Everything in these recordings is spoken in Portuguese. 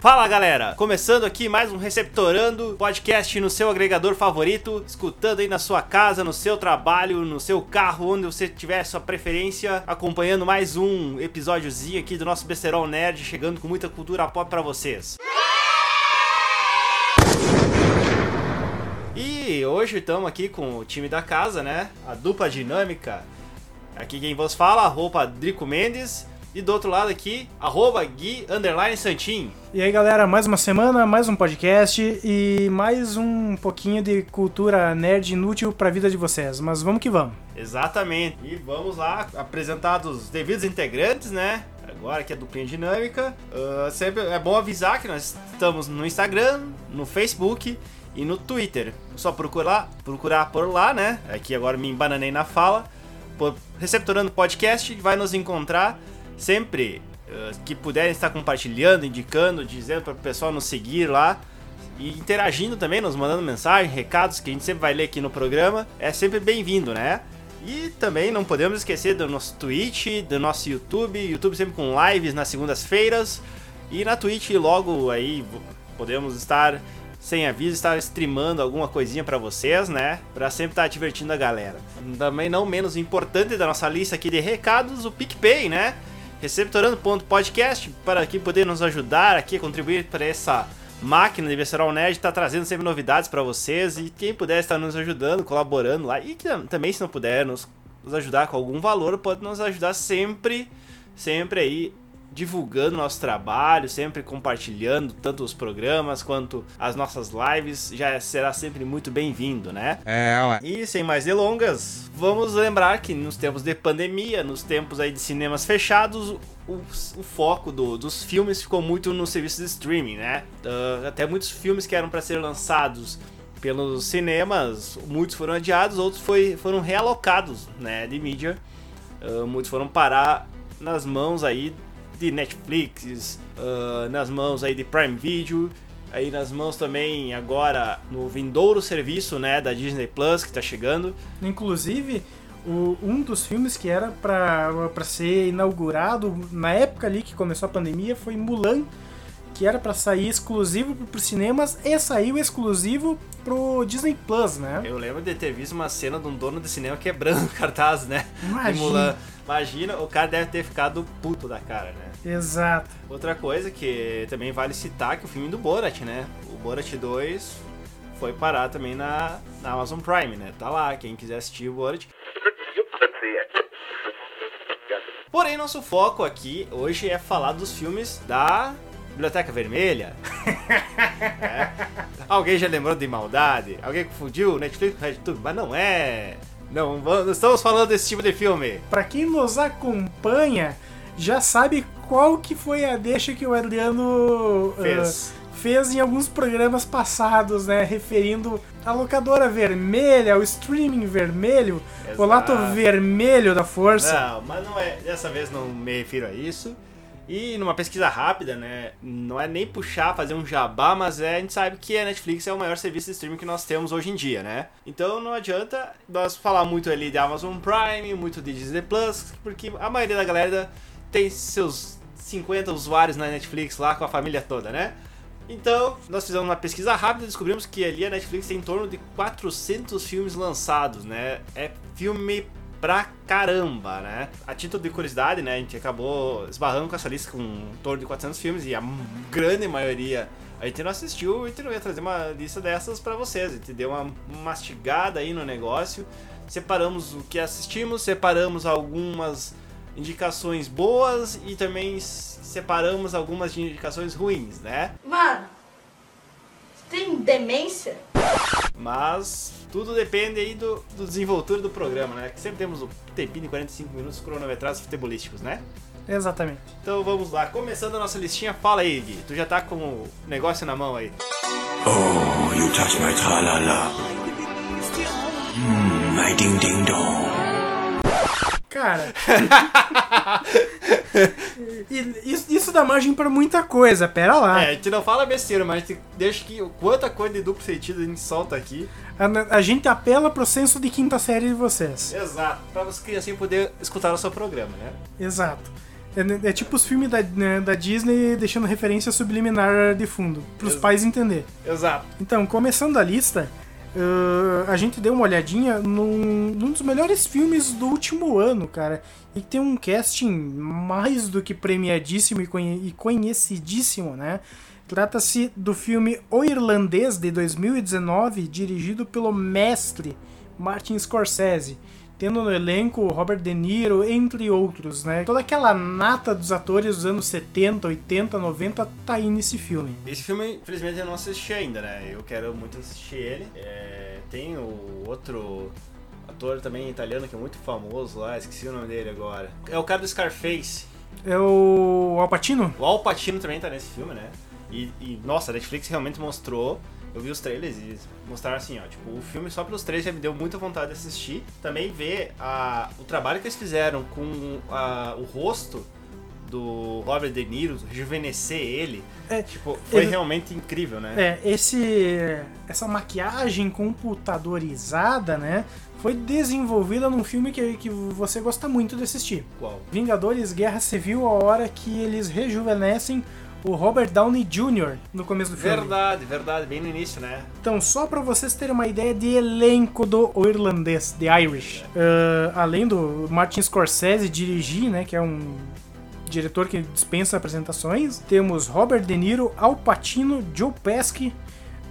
Fala galera, começando aqui mais um Receptorando, podcast no seu agregador favorito, escutando aí na sua casa, no seu trabalho, no seu carro, onde você tiver sua preferência, acompanhando mais um episódiozinho aqui do nosso Besterol Nerd, chegando com muita cultura pop pra vocês. E hoje estamos aqui com o time da casa, né? A dupla dinâmica. Aqui quem vos fala, roupa Drico Mendes. E do outro lado aqui, arroba Gui Underline Santin. E aí galera, mais uma semana, mais um podcast e mais um pouquinho de cultura nerd inútil pra vida de vocês. Mas vamos que vamos. Exatamente. E vamos lá apresentar os devidos integrantes, né? Agora que é duplinha dinâmica. Uh, sempre é bom avisar que nós estamos no Instagram, no Facebook e no Twitter. Só procurar, procurar por lá, né? Aqui agora me embananei na fala. Por Receptorando Podcast, vai nos encontrar sempre uh, que puderem estar compartilhando, indicando, dizendo para o pessoal nos seguir lá e interagindo também, nos mandando mensagem, recados que a gente sempre vai ler aqui no programa, é sempre bem-vindo, né? E também não podemos esquecer do nosso Twitch, do nosso YouTube, YouTube sempre com lives nas segundas-feiras e na Twitch logo aí podemos estar sem aviso, estar streamando alguma coisinha para vocês, né? Para sempre estar divertindo a galera. Também não menos importante da nossa lista aqui de recados, o PicPay, né? receptorando.podcast para aqui poder nos ajudar aqui contribuir para essa máquina de Visceral Nerd está trazendo sempre novidades para vocês e quem puder estar nos ajudando, colaborando lá e que, também se não puder nos, nos ajudar com algum valor, pode nos ajudar sempre, sempre aí divulgando nosso trabalho, sempre compartilhando tanto os programas quanto as nossas lives, já será sempre muito bem-vindo, né? É, ué. E sem mais delongas, vamos lembrar que nos tempos de pandemia, nos tempos aí de cinemas fechados, o, o foco do, dos filmes ficou muito no serviço de streaming, né? Uh, até muitos filmes que eram para ser lançados pelos cinemas, muitos foram adiados, outros foi, foram realocados, né, de mídia. Uh, muitos foram parar nas mãos aí de Netflix, uh, nas mãos aí de Prime Video, aí nas mãos também agora no vindouro serviço, né, da Disney Plus que tá chegando. Inclusive, o, um dos filmes que era para ser inaugurado na época ali que começou a pandemia foi Mulan, que era para sair exclusivo para os cinemas e saiu exclusivo pro Disney Plus, né? Eu lembro de ter visto uma cena de um dono de cinema quebrando o cartaz, né? Imagina. Imagina, o cara deve ter ficado puto da cara, né? Exato. Outra coisa que também vale citar que o filme do Borat, né? O Borat 2 foi parar também na, na Amazon Prime, né? Tá lá, quem quiser assistir o Borat. Porém, nosso foco aqui hoje é falar dos filmes da Biblioteca Vermelha. é. Alguém já lembrou de Maldade? Alguém confundiu Netflix com RedTube? Mas não é. Não, não estamos falando desse tipo de filme. Para quem nos acompanha, já sabe qual que foi a deixa que o Adriano fez. Uh, fez em alguns programas passados, né? Referindo a locadora vermelha, o streaming vermelho, Exato. o lato vermelho da força. Não, mas não é. Dessa vez não me refiro a isso. E numa pesquisa rápida, né? Não é nem puxar, fazer um jabá, mas é, a gente sabe que a Netflix é o maior serviço de streaming que nós temos hoje em dia, né? Então não adianta nós falar muito ali de Amazon Prime, muito de Disney Plus, porque a maioria da galera tem seus 50 usuários na Netflix lá com a família toda, né? Então, nós fizemos uma pesquisa rápida e descobrimos que ali a Netflix tem em torno de 400 filmes lançados, né? É filme pra caramba, né? A título de curiosidade, né, a gente acabou esbarrando com essa lista com em torno de 400 filmes e a grande maioria a gente não assistiu e a gente não ia trazer uma lista dessas para vocês. A gente deu uma mastigada aí no negócio, separamos o que assistimos, separamos algumas indicações boas e também separamos algumas indicações ruins, né? Mano, tem demência? Mas tudo depende aí do, do desenvoltura do programa, né? Que sempre temos o tempinho de 45 minutos cronometrados futebolísticos, né? Exatamente. Então vamos lá, começando a nossa listinha, fala aí, Gui. Tu já tá com o negócio na mão aí. Oh, you touch my tralala. Mmm, my ding ding dong. Cara. isso, isso dá margem pra muita coisa, pera lá. É, a gente não fala besteira, mas deixa que quanta coisa de duplo sentido a gente solta aqui. A, a gente apela pro senso de quinta série de vocês. Exato, pra você assim poder escutar o seu programa, né? Exato. É, é tipo os filmes da, né, da Disney deixando referência subliminar de fundo, pros Ex- pais entender. Exato. Então, começando a lista, uh, a gente deu uma olhadinha num, num dos melhores filmes do último ano, cara. E tem um casting mais do que premiadíssimo e, conhe- e conhecidíssimo, né? Trata-se do filme O Irlandês de 2019, dirigido pelo mestre Martin Scorsese. Tendo no elenco Robert De Niro, entre outros, né? Toda aquela nata dos atores dos anos 70, 80, 90 tá aí nesse filme. Esse filme, infelizmente, eu não assisti ainda, né? Eu quero muito assistir ele. É, tem o outro ator também italiano que é muito famoso lá, esqueci o nome dele agora. É o cara do Scarface. É o Al Pacino? O Al Pacino também tá nesse filme, né? E, e, nossa, a Netflix realmente mostrou. Eu vi os trailers e eles mostraram assim, ó. Tipo, o filme só pelos trailers já me deu muita vontade de assistir. Também ver a, o trabalho que eles fizeram com a- o rosto do Robert De Niro, rejuvenescer ele. É, Tipo, foi ele- realmente incrível, né? É, esse, essa maquiagem computadorizada, né? Foi desenvolvida num filme que, que você gosta muito de assistir. Qual? Vingadores Guerra Civil, a hora que eles rejuvenescem o Robert Downey Jr. no começo do filme. Verdade, verdade, bem no início, né? Então, só pra vocês terem uma ideia de elenco do O Irlandês, The Irish. Ah, além do Martin Scorsese dirigir, né, que é um diretor que dispensa apresentações, temos Robert De Niro, Al Pacino, Joe Pesci,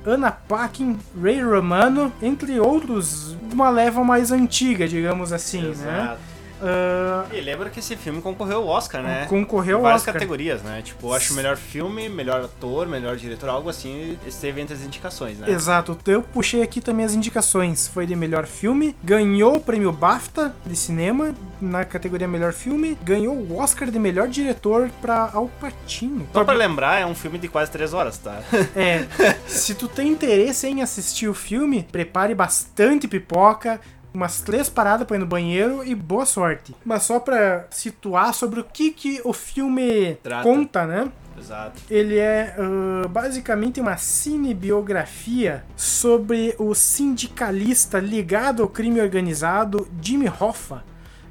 Anna Paquin, Ray Romano, entre outros, uma leva mais antiga, digamos assim, né? Ah, E lembra que esse filme concorreu ao Oscar, né? Concorreu ao Em várias Oscar. categorias, né? Tipo, acho melhor filme, melhor ator, melhor diretor, algo assim, esteve entre as indicações, né? Exato, eu puxei aqui também as indicações. Foi de melhor filme, ganhou o prêmio BAFTA de cinema na categoria melhor filme, ganhou o Oscar de melhor diretor pra Al Pacino. Só pra lembrar, é um filme de quase três horas, tá? É, se tu tem interesse em assistir o filme, prepare bastante pipoca, umas três paradas pra ir no banheiro e boa sorte. Mas só pra situar sobre o que, que o filme Trata. conta, né? Exato. Ele é ah, basicamente uma cinebiografia sobre o sindicalista ligado ao crime organizado Jimmy Hoffa,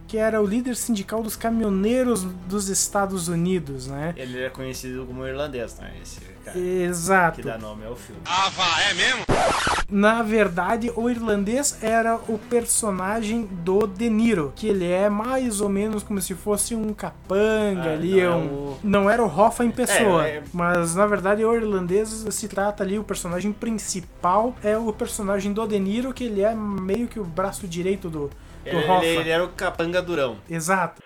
que era o líder sindical dos caminhoneiros dos Estados Unidos, né? Ele é conhecido como irlandês, né? Esse cara Exato. que dá nome ao filme. Na verdade, o irlandês era o personagem do De Niro, que ele é mais ou menos como se fosse um capanga Ah, ali, não é um- o- não era o Hoffa em pessoa, É, é- mas na verdade o irlandês se trata ali o personagem principal é o personagem do De Niro, que ele é meio que o braço direito do, do Ele, Hoffa. ele- ele era o capanga durão. Exato.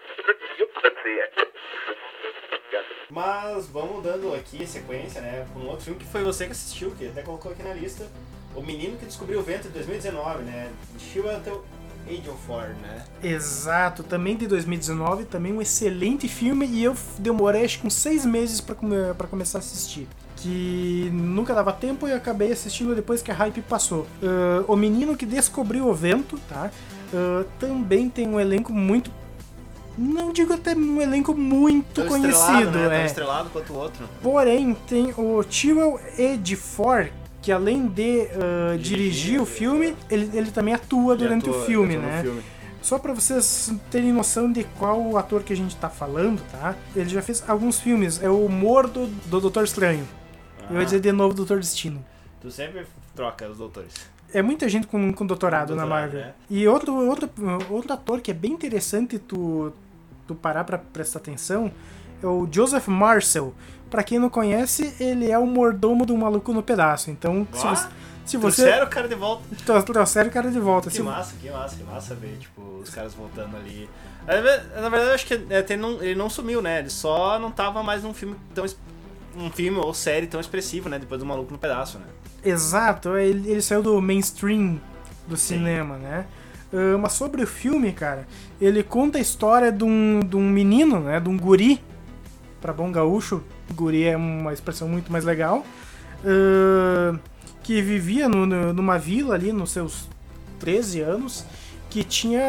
Mas vamos dando aqui sequência, né? Com um outro filme que foi você que assistiu, que até colocou aqui na lista. O Menino que Descobriu o Vento de 2019, né? O Age of War, né? Exato, também de 2019, também um excelente filme e eu demorei acho que uns seis meses pra começar a assistir. Que nunca dava tempo e acabei assistindo depois que a hype passou. Ah, o Menino que Descobriu o Vento, tá? Ah, também tem um elenco muito. Não digo até um elenco muito Tão conhecido, né? Tão é. estrelado quanto o outro. Porém, tem o Tyrell Edfor, que além de ah, dirigir o filme, ele, ele também atua durante Ele atua- o filme, atua no né? filme. Só pra vocês terem noção de qual ator que a gente tá falando, tá? Ele já fez alguns filmes. É o Mordo do Doutor Estranho. Eu ia Ah. dizer de novo Doutor Destino. Tu sempre troca os doutores. É muita gente com, com doutorado, na Doutorado, Marvel. né? E outro, outro, outro ator que é bem interessante tu, tu parar pra prestar atenção é o Joseph Marcel. Pra quem não conhece, ele é o mordomo do Maluco no Pedaço. Então, se Ah, você... Se você Trouxeram o cara de volta. Trou- trouxeram o cara de volta. Que Se- massa, que massa, que massa ver, tipo, os caras voltando ali. Na ve- na verdade, eu acho que até não- ele não sumiu, né? Ele só não tava mais num filme tão. Um filme ou série tão expressivo, né? Depois do Maluco no Pedaço, né? Exato, ele, ele saiu do mainstream do cinema, né? Ah, mas sobre o filme, cara, ele conta a história de um, de um menino, né? De um guri. Pra bom gaúcho, guri é uma expressão muito mais legal. ah, que vivia no- no- numa vila ali nos seus 13 anos. Que tinha.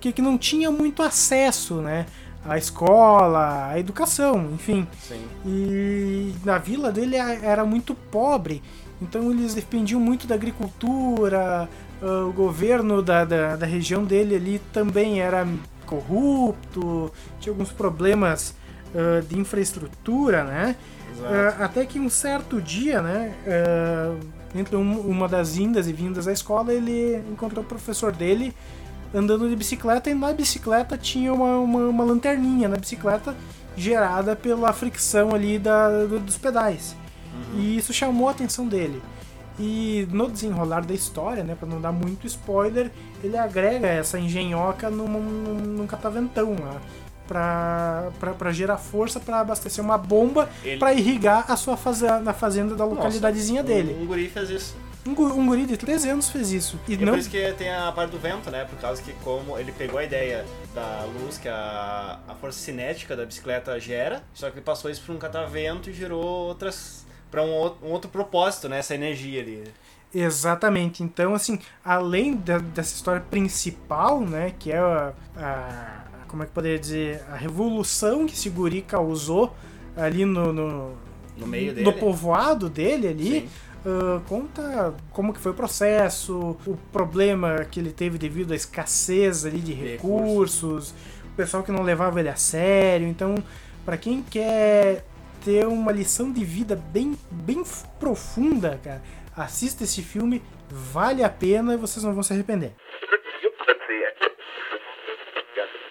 Que, que não tinha muito acesso, né? À escola, à educação, enfim. Sim. E na vila dele a- era muito pobre, então eles dependiam muito da agricultura, ah, o governo da, da, da região dele ali também era corrupto, tinha alguns problemas ah, de infraestrutura, né? Ah, até que um certo dia, né, entre um- uma das indas e vindas à escola, ele encontrou o professor dele andando de bicicleta e na bicicleta tinha uma, uma, uma lanterninha na bicicleta gerada pela fricção ali da, do- dos pedais. E isso chamou a atenção dele. E no desenrolar da história, né, para não dar muito spoiler, ele agrega essa engenhoca num, num, cataventão lá. Pra, pra, pra gerar força para abastecer uma bomba Ele- pra irrigar a sua fazenda, na fazenda da localidadezinha Nossa, dele. Um, guri fez isso. Um, um guri de 13 anos fez isso. E E é não. por isso que tem a parte do vento, né? Por causa que como ele pegou a ideia da luz que a, a força cinética da bicicleta gera, só que ele passou isso para um catavento e gerou outras para um, outro- um outro propósito, né? Essa energia ali. Exatamente. Então, assim, além da- dessa história principal, né, que é a, a- como é que poderia dizer, a revolução que esse guri causou ali no, no, No meio dele. no povoado dele ali, Sim. ah, conta como que foi o processo, o problema que ele teve devido à escassez ali de recursos, o pessoal que não levava ele a sério. Então, para quem quer ter uma lição de vida bem, bem profunda, cara, assista esse filme, vale a pena e vocês não vão se arrepender.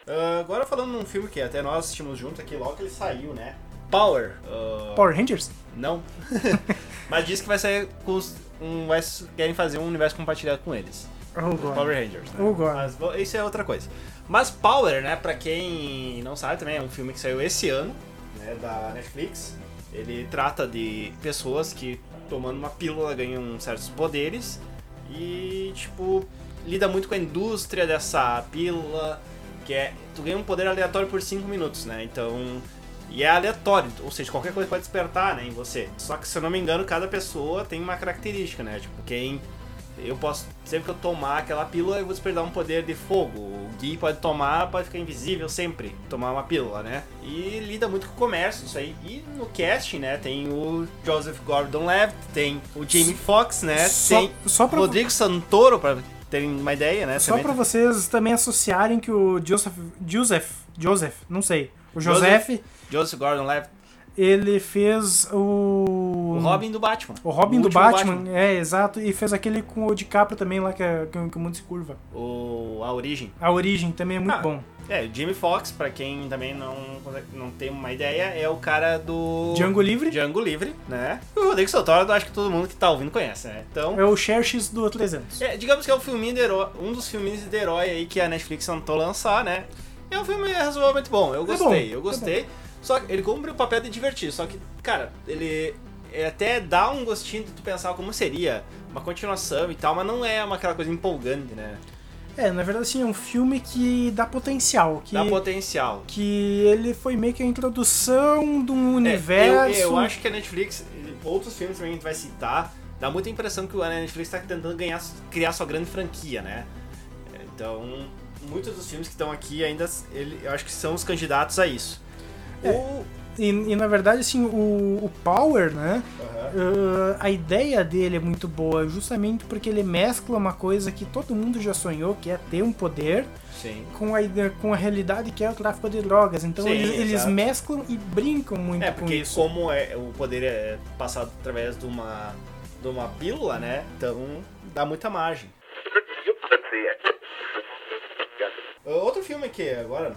Ah, agora falando num filme que até nós assistimos junto aqui logo que ele saiu, né? Power. ah, Power Rangers? Não. Mas diz que vai sair com os, um, vai, querem fazer um universo compartilhado com eles. Oh, God. Power Rangers, né? Oh, God. Mas isso é outra coisa. Mas Power, né, pra quem não sabe também, é um filme que saiu esse ano, né, da Netflix. Ele trata de pessoas que tomando uma pílula ganham certos poderes e, tipo, lida muito com a indústria dessa pílula, que é, tu ganha um poder aleatório por 5 minutos, né, então... E é aleatório, ou seja, qualquer coisa pode despertar, né, em você. Só que, se eu não me engano, cada pessoa tem uma característica, né, tipo, quem eu posso, sempre que eu tomar aquela pílula, eu vou despertar um poder de fogo. O Gui pode tomar, pode ficar invisível sempre, tomar uma pílula, né? E lida muito com o comércio, isso aí. E no casting, né, tem o Joseph Gordon-Levitt, tem o Jamie Foxx, né? Só- tem só pra- Rodrigo Santoro, pra terem uma ideia, né? Só também. pra vocês também associarem que o Joseph, Joseph, Joseph, não sei, o Joseph. Joseph, Joseph Gordon-Levitt, ele fez o o Robin do Batman. O Robin O do último Batman, é, exato, e fez aquele com o DiCaprio também lá, que, é, que, que o mundo se curva. O, a Origem. A Origem também é muito Ah, bom. É, o Jamie Foxx, pra quem também não, não tem uma ideia, é o cara do... Django Livre Django Livre, né? E o Rodrigo Santoro, eu acho que todo mundo que tá ouvindo conhece, né? Então, é o Xerxes do 300. é, digamos que é um filminho de herói, um dos filminhos de herói aí que a Netflix tentou lançar, né? É um filme razoavelmente bom, eu É gostei, bom, eu é gostei. Só que ele cumpre o papel de divertir, só que, cara, ele, até dá um gostinho de tu pensar como seria uma continuação e tal, mas não é uma, aquela coisa empolgante, né? É, na verdade, assim, é um filme que dá potencial, que, Dá potencial. que ele foi meio que a introdução de um É, universo. eu, eu acho que a Netflix, outros filmes também que a gente vai citar, dá muita impressão que a Netflix está tentando ganhar, criar sua grande franquia, né? Então, muitos dos filmes que estão aqui ainda, ele, eu acho que são os candidatos a isso. É. O- E, e, na verdade, assim, o, o Power, né? uh, a ideia dele é muito boa, justamente porque ele mescla uma coisa que todo mundo já sonhou, que é ter um poder, Sim. com a, com a realidade que é o tráfico de drogas. Então Sim, eles, eles mesclam e brincam muito É, com porque isso. como é, o poder é passado através de uma, de uma pílula, né? Então, dá muita margem. Outro filme que agora,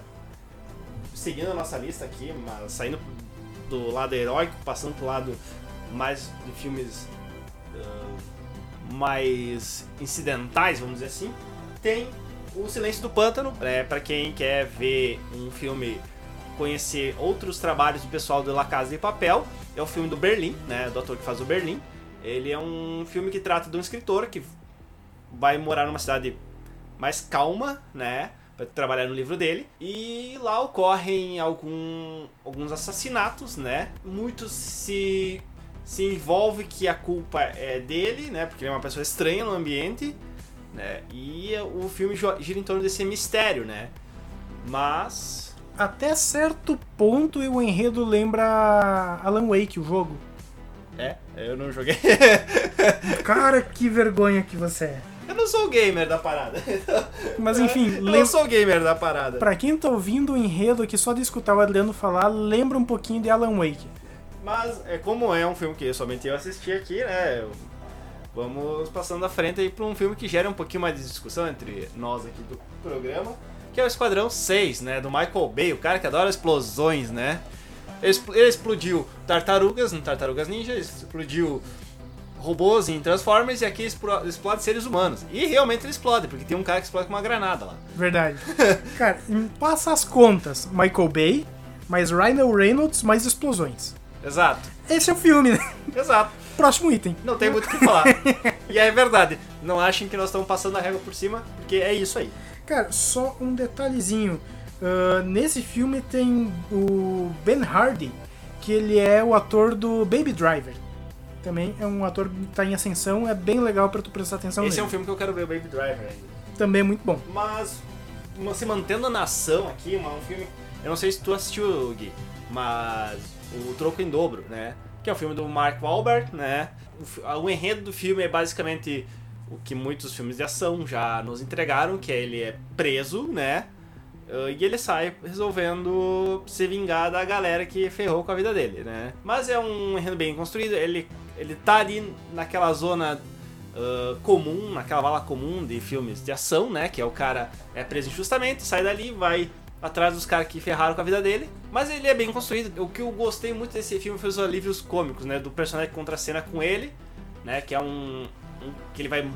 seguindo a nossa lista aqui, mas saindo do lado heróico, passando pro lado mais de filmes ah, mais incidentais, vamos dizer assim, tem O Silêncio do Pântano, né, para quem quer ver um filme, conhecer outros trabalhos do pessoal do La Casa de Papel, é o filme do Berlim, né, do ator que faz o Berlim. Ele é um filme que trata de um escritor que vai morar numa cidade mais calma, né? Pra trabalhar no livro dele. E lá ocorrem algum, alguns assassinatos, né? Muitos se, se envolve que a culpa é dele, né? Porque ele é uma pessoa estranha no ambiente, né? E o filme gira em torno desse mistério, né? Mas. Até certo ponto o enredo lembra Alan Wake, o jogo. É, eu não joguei. Cara, que vergonha que você é. Não sou gamer da parada. Mas enfim, Eu lembra. não sou gamer da parada. Pra quem tá ouvindo o enredo aqui só de escutar o Adriano falar, lembra um pouquinho de Alan Wake. Mas é como é um filme que somente eu assisti aqui, né? eu- Vamos passando à frente aí pra um filme que gera um pouquinho mais de discussão entre nós aqui do programa, que é o Esquadrão 6, né? Do Michael Bay, o cara que adora explosões, né? Ele explodiu tartarugas no Tartarugas Ninja, explodiu robôs em Transformers e aqui explo- explode seres humanos. E realmente ele explode, porque tem um cara que explode com uma granada lá. Verdade. Cara, passa as contas. Michael Bay, mais Ryan Reynolds, mais explosões. Exato, Esse é o filme, né? exato. Próximo item. Não tem muito o que falar. e é verdade. Não achem que nós estamos passando a régua por cima, porque é isso aí. Cara, só um detalhezinho. Ah, nesse filme tem o Ben Hardy, que ele é o ator do Baby Driver. Também é um ator que tá em ascensão, é bem legal pra tu prestar atenção Esse é um nele. filme que eu quero ver, o Baby Driver. Também é muito bom. Mas, se mantendo na ação aqui, um filme. Eu não sei se tu assistiu, Gui, mas o Troco em Dobro, né? Que é um filme do Mark Wahlberg, né? O, o enredo do filme é basicamente o que muitos filmes de ação já nos entregaram, que é ele é preso, né? Uh, E ele sai resolvendo se vingar da galera que ferrou com a vida dele, né? Mas é um enredo bem construído, ele, ele tá ali naquela zona uh, comum, naquela vala comum de filmes de ação, né? Que é o cara é preso injustamente, sai dali, vai atrás dos caras que ferraram com a vida dele. Mas ele é bem construído. O que eu gostei muito desse filme foi os alívios cômicos, né? Do personagem que contracena com ele, né? Que é um, um- que ele vai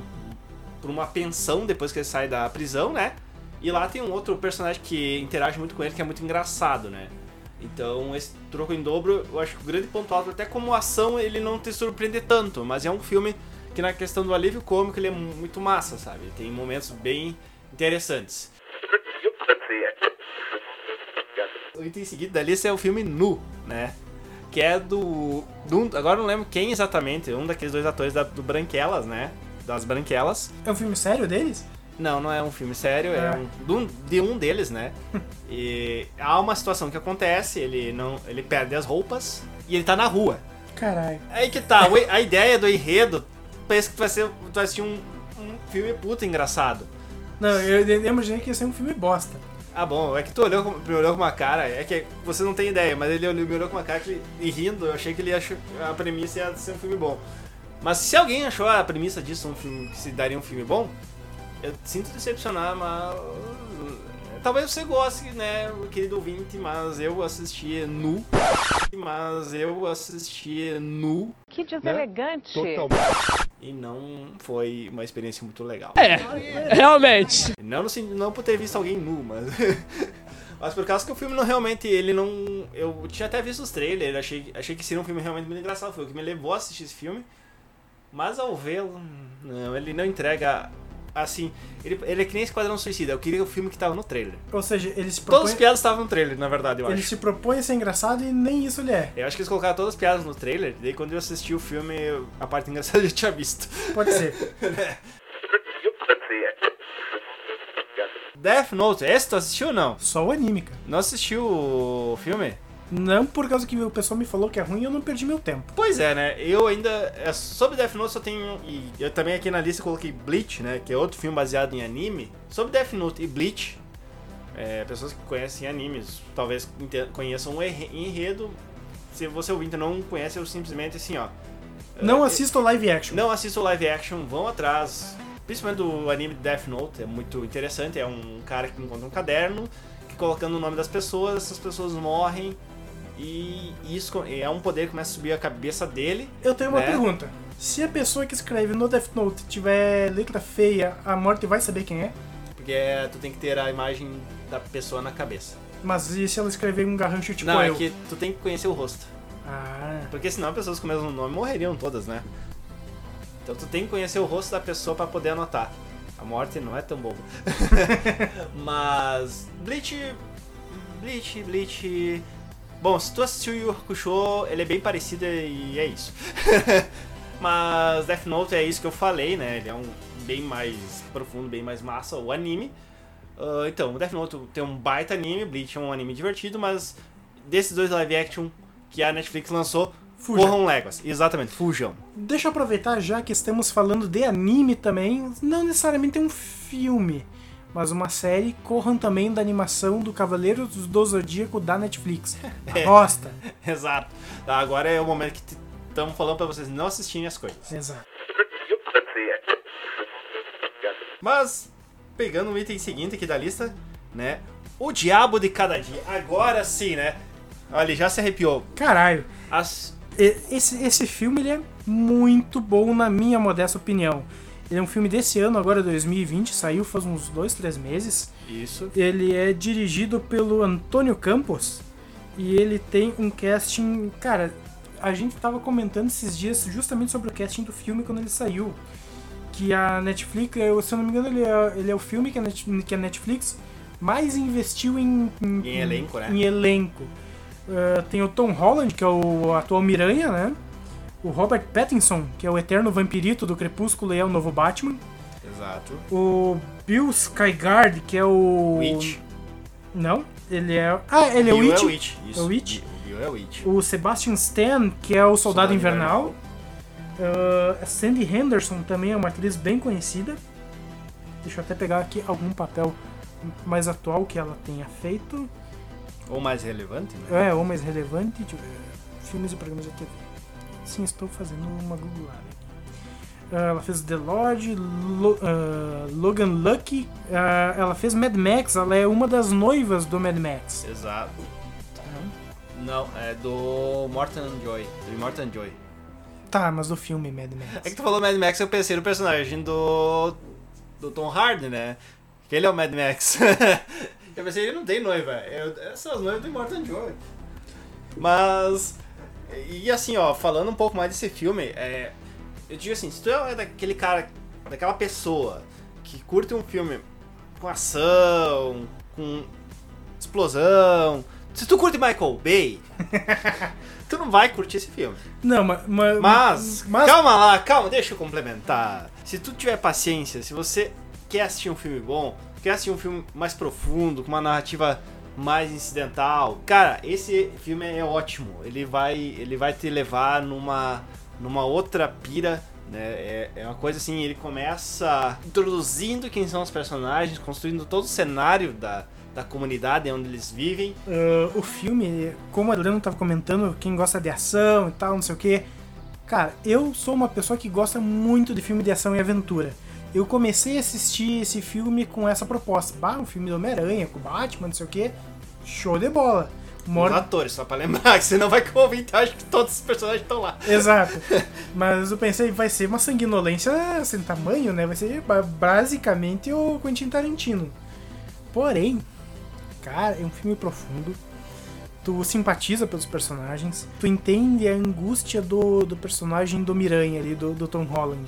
pra uma pensão depois que ele sai da prisão, né? E lá tem um outro personagem que interage muito com ele, que é muito engraçado, né? Então, esse troco em dobro, eu acho que o grande ponto alto, até como ação, ele não te surpreende tanto, mas é um filme que na questão do alívio cômico ele é muito massa, sabe? Tem momentos bem interessantes. O item seguinte da lista é o filme Nu, né? Que é do, do- Agora não lembro quem exatamente, um daqueles dois atores da- do Branquelas, né? Das Branquelas. É um filme sério deles? Não, não é um filme sério, é Ah. um, de um- de deles, né? E há uma situação que acontece, ele não, ele perde as roupas e ele tá na rua. Caralho. Aí que tá, a ideia do enredo parece que tu vai, ser, tu vai assistir um, um filme puta engraçado. Não, eu, eu imaginei que ia ser um filme bosta. Ah, bom, é que tu olhou, me olhou com uma cara, é que você não tem ideia, mas ele olhou- me olhou com uma cara que, e rindo, eu achei que ele achou a premissa ia ser um filme bom. Mas se alguém achou a premissa disso um filme que se daria um filme bom, eu sinto decepcionar, mas. Talvez você goste, né, querido ouvinte, mas eu assisti nu. Mas eu assisti nu Que deselegante. e não foi uma experiência muito legal. Realmente. Não, no não por ter visto alguém nu, mas. mas por causa que o filme não realmente. Ele não. Eu tinha até visto os trailers, achei, achei que seria um filme realmente muito engraçado. Foi o que me levou a assistir esse filme. Mas ao vê-lo. Não, ele não entrega. Assim. Ele, ele é que nem Esquadrão Suicida. Eu queria o filme que tava no trailer. Ou seja, ele se Todas propõe, as piadas estavam no trailer, na verdade, eu ele acho. se propõe a ser engraçado e nem isso ele é. Eu acho que eles colocaram todas as piadas no trailer. Daí quando eu assisti o filme, a parte engraçada eu já tinha visto. Pode ser. Death Note, esse tu assistiu ou não? Só o anime, cara. Não assistiu o filme? Não por causa que o pessoal me falou que é ruim e eu não perdi meu tempo. Pois é, né? Eu ainda. é, Sobre Death Note só tenho. E eu também aqui na lista coloquei Bleach, né? Que é outro filme baseado em anime. Sobre Death Note e Bleach, é, pessoas que conhecem animes talvez conheçam o enre- enredo. Se você ouvinte não conhece, eu simplesmente assim, ó. Não é, assista o live action. Não assista o live action, vão atrás. Principalmente do anime Death Note, é muito interessante. É um cara que encontra um caderno, que colocando o nome das pessoas, essas pessoas morrem. E isso é um poder que começa a subir a cabeça dele. Eu tenho uma né? pergunta. Se a pessoa que escreve no Death Note tiver letra feia, a morte vai saber quem é? Porque é, tu tem que ter a imagem da pessoa na cabeça. Mas e se ela escrever um garrancho tipo não, eu? é que tu tem que conhecer o rosto. Ah, Porque senão pessoas com o mesmo nome morreriam todas, né? Então tu tem que conhecer o rosto da pessoa pra poder anotar. A morte não é tão boba. Mas. Bleach. Bleach, Bleach. Bom, se tu assistiu Yu Hakusho, ele é bem parecido e é isso. Mas Death Note é isso que eu falei, né? Ele é um bem mais profundo, bem mais massa, o anime. Ah, então, o Death Note tem um baita anime, Bleach é um anime divertido, mas desses dois live action que a Netflix lançou, Fuja. Corram léguas. Exatamente, fujam. Deixa eu aproveitar já que estamos falando de anime também, não necessariamente um filme, mas uma série, corram também da animação do Cavaleiros do Zodíaco da Netflix. Gosta. Exato. Tá, agora é o momento que estamos falando pra vocês não assistirem as coisas. Exato. Mas, pegando o item seguinte aqui da lista, né? O Diabo de Cada Dia. Agora sim, né? Olha, já se arrepiou. Caralho. As... Esse, esse filme ele é muito bom, na minha modesta opinião. Ele é um filme desse ano, agora 2020, saiu faz uns dois, três meses. Isso. Ele é dirigido pelo Antônio Campos e ele tem um casting. Cara, a gente tava comentando esses dias justamente sobre o casting do filme quando ele saiu. Que a Netflix, se eu não me engano, ele é, ele é o filme que a, Net- que a Netflix mais investiu em, Em elenco, né? em elenco. Uh, tem o Tom Holland, que é o atual Miranha, né? O Robert Pattinson, que é o eterno vampirito do Crepúsculo e é o novo Batman. Exato. O Bill Skyguard, que é o. Witch. Não, ele é. Ah, ele é o Bill Witch. é o Witch. Isso. É o Witch? Bill é Witch. O Sebastian Stan, que é o Soldado, Soldado Invernal. Uh, a Sandy Henderson também é uma atriz bem conhecida. Deixa eu até pegar aqui algum papel mais atual que ela tenha feito. Ou mais relevante, né? É, ou mais relevante. Filmes e programas da TV. Sim, estou fazendo uma googlada aqui. Ah, ela fez The Lodge, Lo- ah, Logan Lucky. ah, ela fez Mad Max, ela é uma das noivas do Mad Max. Exato. Não, é do Morton Joy. Do Morton Joy. Tá, mas do filme Mad É Max. que tu falou Mad Max, eu pensei no personagem do. do Tom Hardy, né? Que ele é o Mad Max. eu pensei, ele não tem noiva. Eu, essas noivas do Morton Joy. Mas. E assim, ó, falando um pouco mais desse filme, é, eu digo assim, se tu é daquele cara, daquela pessoa que curte um filme com ação, com explosão, se tu curte Michael Bay, tu não vai curtir esse filme. Não, ma- ma- Mas, mas calma lá, calma, deixa eu complementar. Se tu tiver paciência, se você quer assistir um filme bom, quer assistir um filme mais profundo, com uma narrativa mais incidental, cara, esse filme é ótimo. Ele vai, ele vai te levar numa, numa outra pira. Né? É, é uma coisa assim, ele começa introduzindo quem são os personagens, construindo todo o cenário da, da comunidade onde eles vivem. ah, o filme, como a Adriano tava comentando, quem gosta de ação e tal, não sei o que. Cara, eu sou uma pessoa que gosta muito de filme de ação e aventura. Eu comecei a assistir esse filme com essa proposta. Bah, um filme do Homem-Aranha, com o Batman, não sei o que. Show de bola. Uma Os atores, só pra lembrar, que você não vai convencer, acho que todos os personagens estão lá. Exato. Mas eu pensei, vai ser uma sanguinolência sem tamanho, né? Vai ser ba- basicamente o Quentin Tarantino. Porém, cara, é um filme profundo. Tu simpatiza pelos personagens. Tu entende a angústia do, do personagem do Miranha ali, do, do Tom Holland.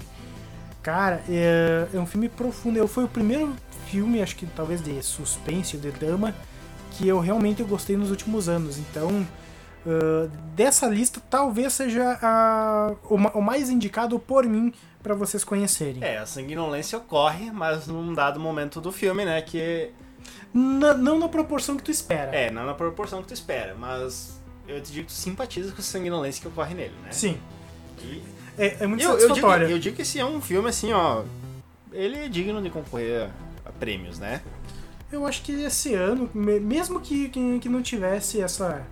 Cara, é, é um filme profundo. Eu, foi o primeiro filme, acho que talvez de suspense, de drama, que eu realmente gostei nos últimos anos. Então, Uh, dessa lista, talvez seja a- o, o mais indicado por mim para vocês conhecerem. É, a sanguinolência ocorre, mas num dado momento do filme, né? Que Na- não na proporção que tu espera. é, não na proporção que tu espera, mas eu te digo que tu simpatiza com a sanguinolência que ocorre nele, né? Sim. E É, é muito eu, eu, digo, eu digo que esse é um filme assim, ó. Ele é digno de concorrer a prêmios, né? Eu acho que esse ano, me- mesmo que, que, que não tivesse essa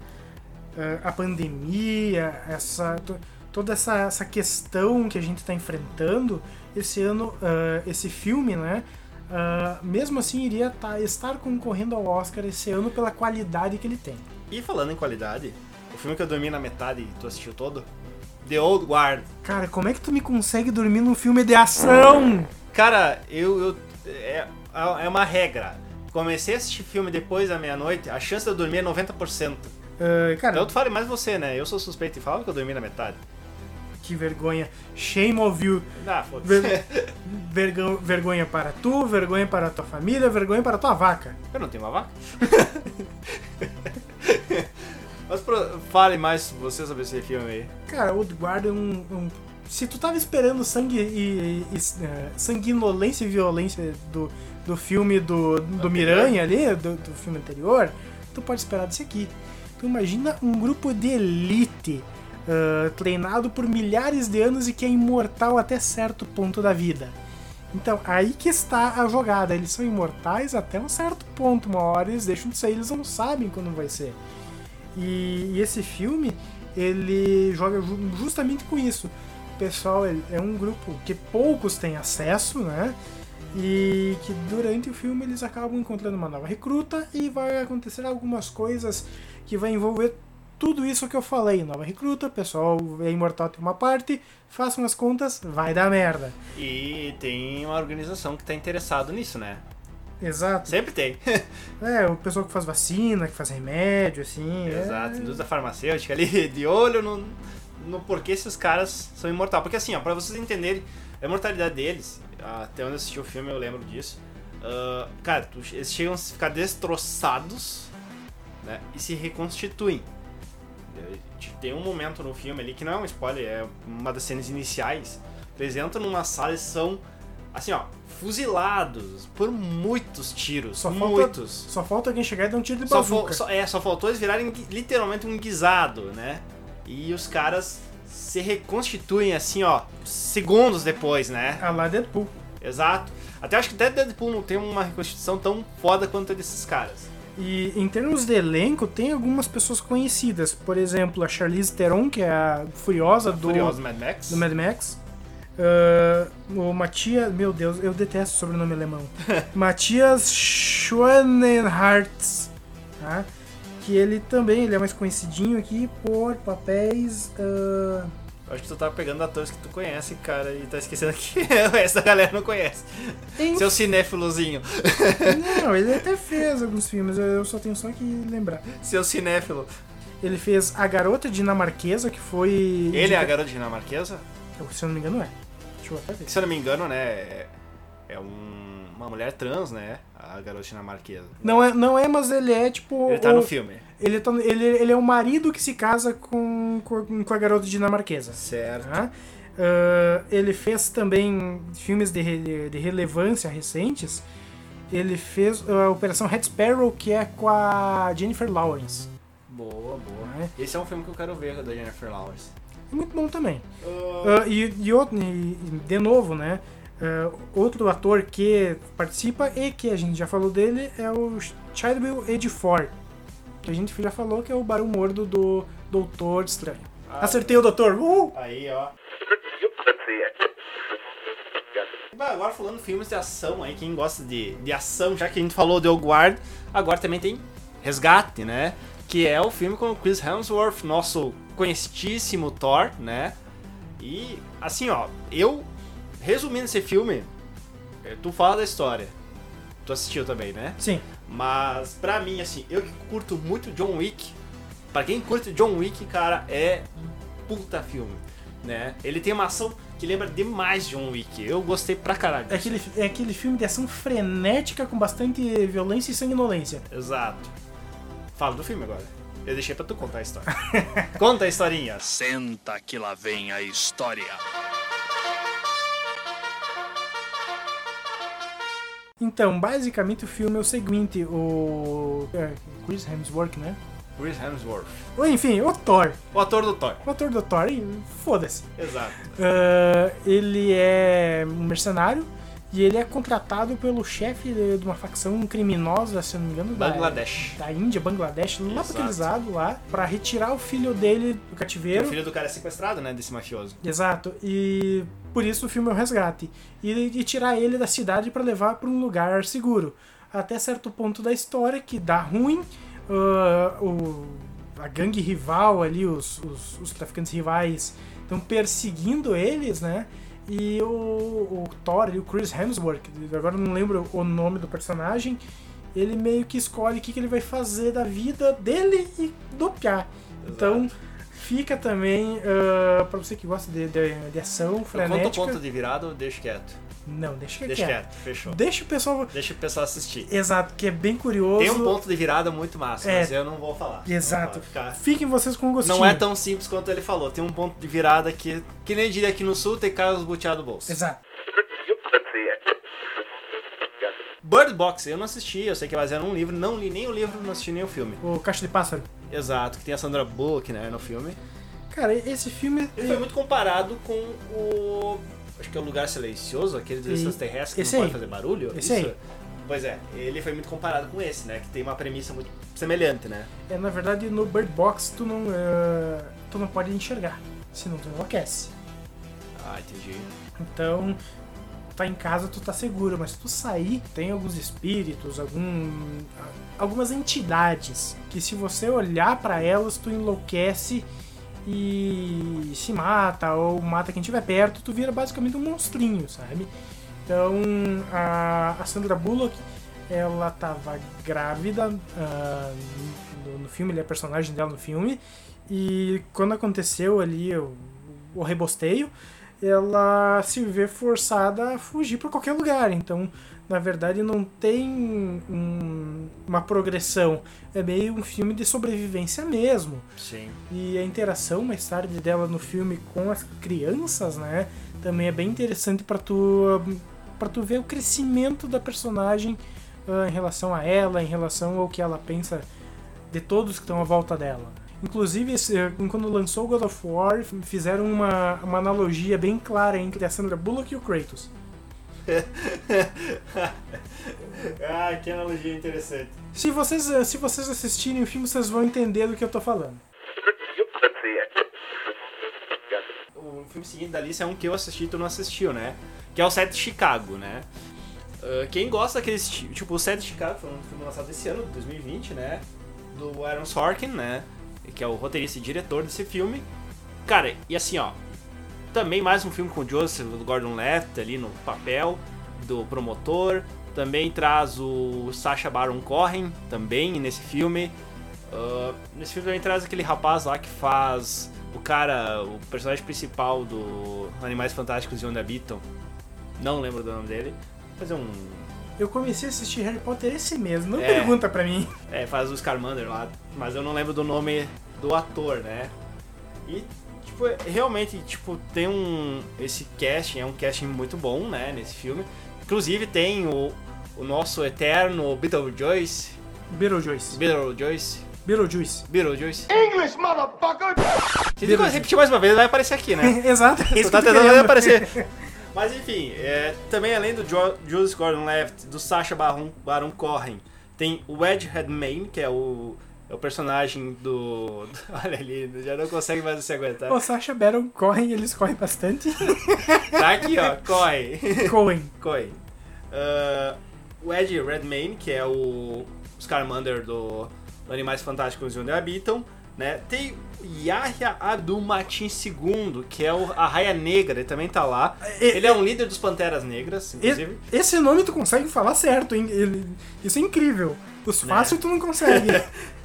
eh, a pandemia, essa to- toda essa, essa questão que a gente está enfrentando, esse ano, eh, esse filme, né? ah, mesmo assim iria tá- estar concorrendo ao Oscar esse ano pela qualidade que ele tem. E falando em qualidade, o filme que eu dormi na metade e tu assistiu todo, The Old Guard. Cara, como é que tu me consegue dormir num filme de ação? Cara, eu, eu é, é uma regra. Comecei a assistir filme depois da meia-noite, a chance de eu dormir é 90%. Ah, cara, Então tu fale mais você, né? Eu sou suspeito e falo que eu dormi na metade. que vergonha. Shame of you. Ah, foda-se. Ver- vergão- vergonha para tu, vergonha para tua família, vergonha para tua vaca. Eu não tenho uma vaca. Mas pro- fale mais você sobre esse filme aí. Cara, Old Guard é um, um- Se tu tava esperando sangue e, e- e, eh, sanguinolência e violência do, do filme do, do Miranha ali, do, do filme anterior, tu pode esperar desse aqui. Tu imagina um grupo de elite ah, treinado por milhares de anos e que é imortal até certo ponto da vida. Então, aí que está a jogada. Eles são imortais até um certo ponto. Uma hora eles deixam de ser, eles não sabem quando vai ser. E, e esse filme, ele joga ju- justamente com isso. O pessoal ele é um grupo que poucos têm acesso, né? E que durante o filme eles acabam encontrando uma nova recruta e vai acontecer algumas coisas que vai envolver tudo isso que eu falei. Nova recruta, pessoal é imortal tem uma parte, façam as contas, vai dar merda. E tem uma organização que tá interessado nisso, né? Exato. Sempre tem. É, o pessoal que faz vacina, que faz remédio, assim. é- Exato, indústria farmacêutica ali, de olho no, no porquê esses caras são imortais. Porque assim, ó, pra vocês entenderem a imortalidade deles, até onde eu assisti o filme eu lembro disso. ah, cara, tu- eles chegam a ficar destroçados né, e se reconstituem. Tem um momento no filme ali que não é um spoiler, é uma das cenas iniciais. Eles entram numa sala e são, assim, ó, fuzilados por muitos tiros. Só falta, muitos. só falta alguém chegar e dar um tiro de bazuca. só- é, só faltou eles virarem literalmente um guisado, né? E os caras se reconstituem assim, ó, segundos depois, né? A lá Deadpool. Exato. Até acho que até Deadpool não tem uma reconstituição tão foda quanto a desses caras. E em termos de elenco, tem algumas pessoas conhecidas. Por exemplo, a Charlize Theron, que é a Furiosa do, Furioso Mad Max. do Mad Max. Ah, o Matias, meu Deus, eu detesto o sobrenome alemão. Matias Schwanenhartz, tá? que ele também ele é mais conhecidinho aqui por papéis. Eu Acho que tu tá pegando atores que tu conhece, cara, e tá esquecendo que da galera não conhece. Seu cinéfilozinho. Não, ele até fez alguns filmes, eu só tenho só que lembrar. Seu cinéfilo. Ele fez A Garota Dinamarquesa, que foi. Ele é a garota dinamarquesa? Se eu não me engano, é. Deixa eu se eu não me engano, né, é, é um- uma mulher trans, né? A garota dinamarquesa. Não é, não é, mas ele é tipo. Ele tá o- no filme. Ele, tá- ele, ele é o marido que se casa com, com, com a garota dinamarquesa. Certo. tá? Ah, ele fez também filmes de, re- de relevância recentes. Ele fez a Operação Red Sparrow, que é com a Jennifer Lawrence. Boa, boa. É. Esse é um filme que eu quero ver da Jennifer Lawrence. Muito bom também. Ah, e, e, outro- e, de novo, né? ah, outro ator que participa e que a gente já falou dele é o Chadwick Ejiofor, que a gente já falou que é o Barão Mordo do Doutor Estranho. Acertei o Doutor! Uh! Aí, ó. Agora falando filmes de ação aí, quem gosta de, de ação, já que a gente falou de Old Guard, agora também tem Resgate, né? Que é o filme com o Chris Hemsworth, nosso conhecidíssimo Thor, né? E, assim, ó, eu, resumindo esse filme, eh, tu fala da história. Tu assistiu também, né? Sim. Mas pra mim, assim, eu que curto muito John Wick, pra quem curte John Wick, cara, é um puta filme, né? Ele tem uma ação que lembra demais John Wick. Eu gostei pra caralho. É aquele, é aquele filme de ação frenética com bastante violência e sanguinolência. Exato. Fala do filme agora. Eu deixei pra tu contar a história. Conta a historinha. Senta que lá vem a história. Então, basicamente o filme é o seguinte, o é, Chris Hemsworth, né? Chris Hemsworth. Ou enfim, o Thor. O ator do Thor. O ator do Thor, e foda-se. Exato. Ah, ele é um mercenário e ele é contratado pelo chefe de, uma facção criminosa, se eu não me engano, da- Bangladesh. Da, Índia, Bangladesh, lá pra aqueles lados lá, pra retirar o filho dele do O cativeiro. filho do cara é sequestrado, né? Desse mafioso. Exato, e por isso o filme é o resgate. E, e tirar ele da cidade pra levar pra um lugar seguro. Até certo ponto da história que dá ruim, ah, o, a gangue rival ali, os, os, os traficantes rivais estão perseguindo eles, né? E o, o Thor, ali, o Chris Hemsworth, agora não lembro o nome do personagem, ele meio que escolhe o que, que ele vai fazer da vida dele e do Piá. Então fica também, ah, pra você que gosta de, de, de ação Eu conto o frenética. ponto de virada ou deixo quieto? Não, deixa, Deixa quieto. quieto, fechou. Deixa o pessoal. Deixa o pessoal assistir. Exato, que é bem curioso. Tem um ponto de virada muito massa, É. mas eu não vou falar. Exato. vou ficar- Fiquem vocês com gostinho. Não é tão simples quanto ele falou. Tem um ponto de virada que, que nem diria aqui no sul, tem Carlos Butiá do bolso. Exato. Bird Box, eu não assisti, eu sei que é baseado num livro, não li nem o livro, não assisti nem o filme. O Caixa de Pássaro. Exato, que tem a Sandra Bullock, né, no filme. Cara, esse filme. Ele foi muito comparado com o. Acho que é o Lugar Silencioso, aquele dos extraterrestres que esse não aí. pode fazer barulho. Esse aí. Pois é, ele foi muito comparado com esse, né? Que tem uma premissa muito semelhante, né? É, na verdade, no Bird Box tu não, eh, tu não pode enxergar, senão tu enlouquece. Ah, entendi. Então, tá em casa, tu tá seguro, mas se tu sair, tem alguns espíritos, algum, algumas entidades que se você olhar pra elas, tu enlouquece e se mata ou mata quem estiver perto, tu vira basicamente um monstrinho, sabe? Então, a, a Sandra Bullock, ela tava grávida ah, no, no filme, ele é personagem dela no filme, e quando aconteceu ali o, o rebosteio, ela se vê forçada a fugir para qualquer lugar. Então, na verdade, não tem um- uma progressão. É meio um filme de sobrevivência mesmo. Sim. E a interação mais tarde dela no filme com as crianças, né? Também é bem interessante para tu para tu ver o crescimento da personagem ah, em relação a ela, em relação ao que ela pensa de todos que estão à volta dela. Inclusive, esse, eh, quando lançou God of War, fizeram uma, uma analogia bem clara entre a Sandra Bullock e o Kratos. ah, que analogia interessante. Se vocês, eh, se vocês assistirem o filme, vocês vão entender do que eu tô falando. O filme seguinte da lista é um que eu assisti e tu não assistiu, né? Que é o Set de Chicago, né? Ah, quem gosta daqueles. ti- Tipo, o Set de Chicago foi um filme lançado esse ano, 2020, né? Do Aaron Sorkin, né? Que é o roteirista e diretor desse filme. Cara, e assim, ó. Também mais um filme com o Joseph Gordon Levitt ali no papel do promotor. Também traz o Sacha Baron Cohen também nesse filme. Ah, nesse filme também traz aquele rapaz lá que faz o cara, o personagem principal do Animais Fantásticos e Onde Habitam. Não lembro do nome dele. Fazer um. Eu comecei a assistir Harry Potter esse mês, não É. pergunta pra mim. É, faz o Scarmander lá, mas eu não lembro do nome do ator, né? E, tipo, realmente, tipo, tem um. Esse casting é um casting muito bom, né? Nesse filme. Inclusive tem o, o nosso eterno Beetlejuice. Beetlejuice. Beetlejuice. Beetlejuice. Beetlejuice. English, motherfucker! Se eu repetir mais uma vez, ele vai aparecer aqui, né? Exato, é isso tá tentando aparecer. Mas enfim, é, também além do jo Joseph Gordon-Levitt, do Sacha Baron, Baron Cohen, tem o Ed Redmayne, que é o, é o personagem do... Olha ali, já não consegue mais se aguentar. O Sacha Baron correm, eles correm bastante. Tá aqui, ó, Cohen. Cohen. Cohen. Ah, o Ed Redmayne, que é o Scarmander do, do Animais Fantásticos e Onde Habitam, né? Tem Yahya Abdul-Mateen II, que é o, a Raia Negra, ele também tá lá. Ele é um líder dos Panteras Negras, inclusive. Esse nome tu consegue falar certo, hein? Ele- isso é incrível. Os Né? fáceis tu não consegue.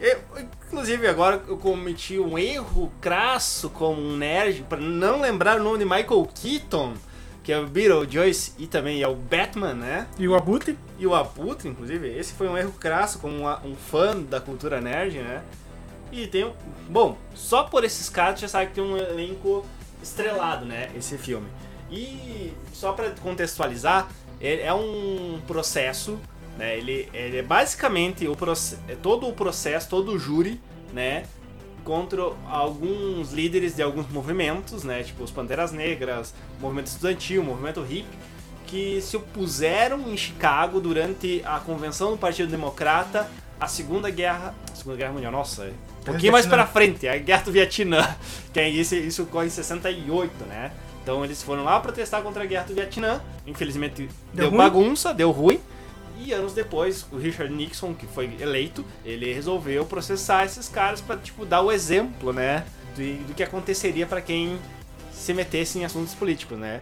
Eu, inclusive, agora eu cometi um erro crasso como um nerd para não lembrar o nome de Michael Keaton, que é o Beetlejuice e também é o Batman, né? e o Abutre? E o Abutre, inclusive, esse foi um erro crasso como um fã da cultura nerd, né? E tem. Bom, só por esses caras já sabe que tem um elenco estrelado, né? Esse filme. E só pra contextualizar, ele é um processo, né? Ele, ele é basicamente o é todo o processo, todo o júri, né? Contra alguns líderes de alguns movimentos, né? Tipo os Panteras Negras, movimento estudantil, movimento hippie, que se opuseram em Chicago durante a convenção do Partido Democrata à Segunda Guerra, Segunda Guerra Mundial, nossa, um pouquinho mais pra frente, a Guerra do Vietnã, que é isso, isso ocorre em 68, né? Então eles foram lá protestar contra a Guerra do Vietnã, infelizmente deu, ruim? bagunça, deu ruim. E anos depois, o Richard Nixon, que foi eleito, ele resolveu processar esses caras pra, tipo, dar o exemplo, né? Do, do que aconteceria pra quem se metesse em assuntos políticos, né?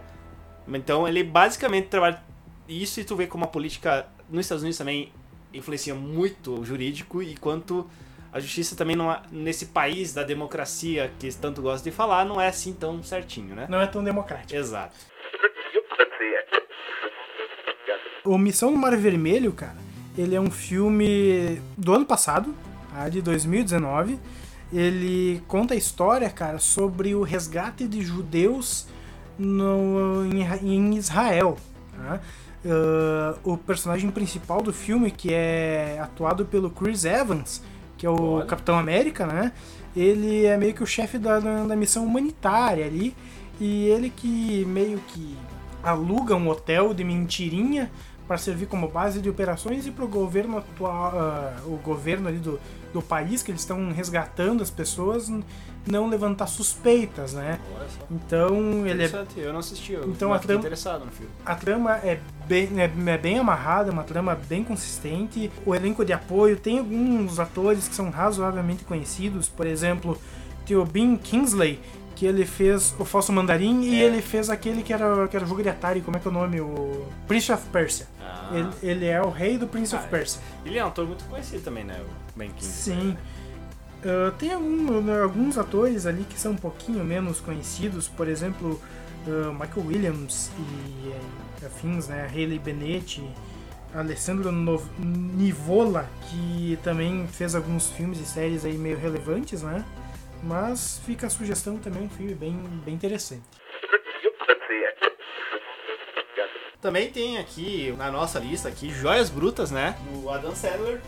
Então ele basicamente trabalha isso e tu vê como a política nos Estados Unidos também influencia muito o jurídico e quanto a justiça também não é, nesse país da democracia que tanto gosta de falar não é assim tão certinho, né? Não é tão democrático. Exato. O Missão no Mar Vermelho, cara, ele é um filme do ano passado, tá? de 2019. Ele conta a história, cara, sobre o resgate de judeus no, em, em Israel. tá? Ah, o personagem principal do filme, que é atuado pelo Chris Evans, que é o Olha. Capitão América, né? Ele é meio que o chefe da, da, missão humanitária ali. E ele que meio que aluga um hotel de mentirinha para servir como base de operações e para o governo atual, ah, o governo ali do, do país que eles estão resgatando as pessoas não levantar suspeitas, né? Olha só. Então ele é eu não assisti, eu Então, não a trama- interessado no filme. a trama é bem, é, é bem amarrada, é uma trama bem consistente. O elenco de apoio tem alguns atores que são razoavelmente conhecidos, por exemplo, Ben Kingsley, que ele fez o Falso Mandarim e É. ele fez aquele que era, que era jogo de Atari, como é que é o nome? O Prince of Persia. Ah. Ele, ele é o rei do Prince of Ah, Persia. Ele é um ator muito conhecido também, né? O Ben King. Sim. Ah, tem algum- né, alguns atores ali que são um pouquinho menos conhecidos, por exemplo, ah, Michael Williams e eh, afins, né? Hayley Bennett, Alessandro Nov- Nivola, que também fez alguns filmes e séries aí meio relevantes, né? Mas fica a sugestão também, um filme bem, bem interessante. Também tem aqui na nossa lista aqui Joias Brutas, né? Do Adam Sandler.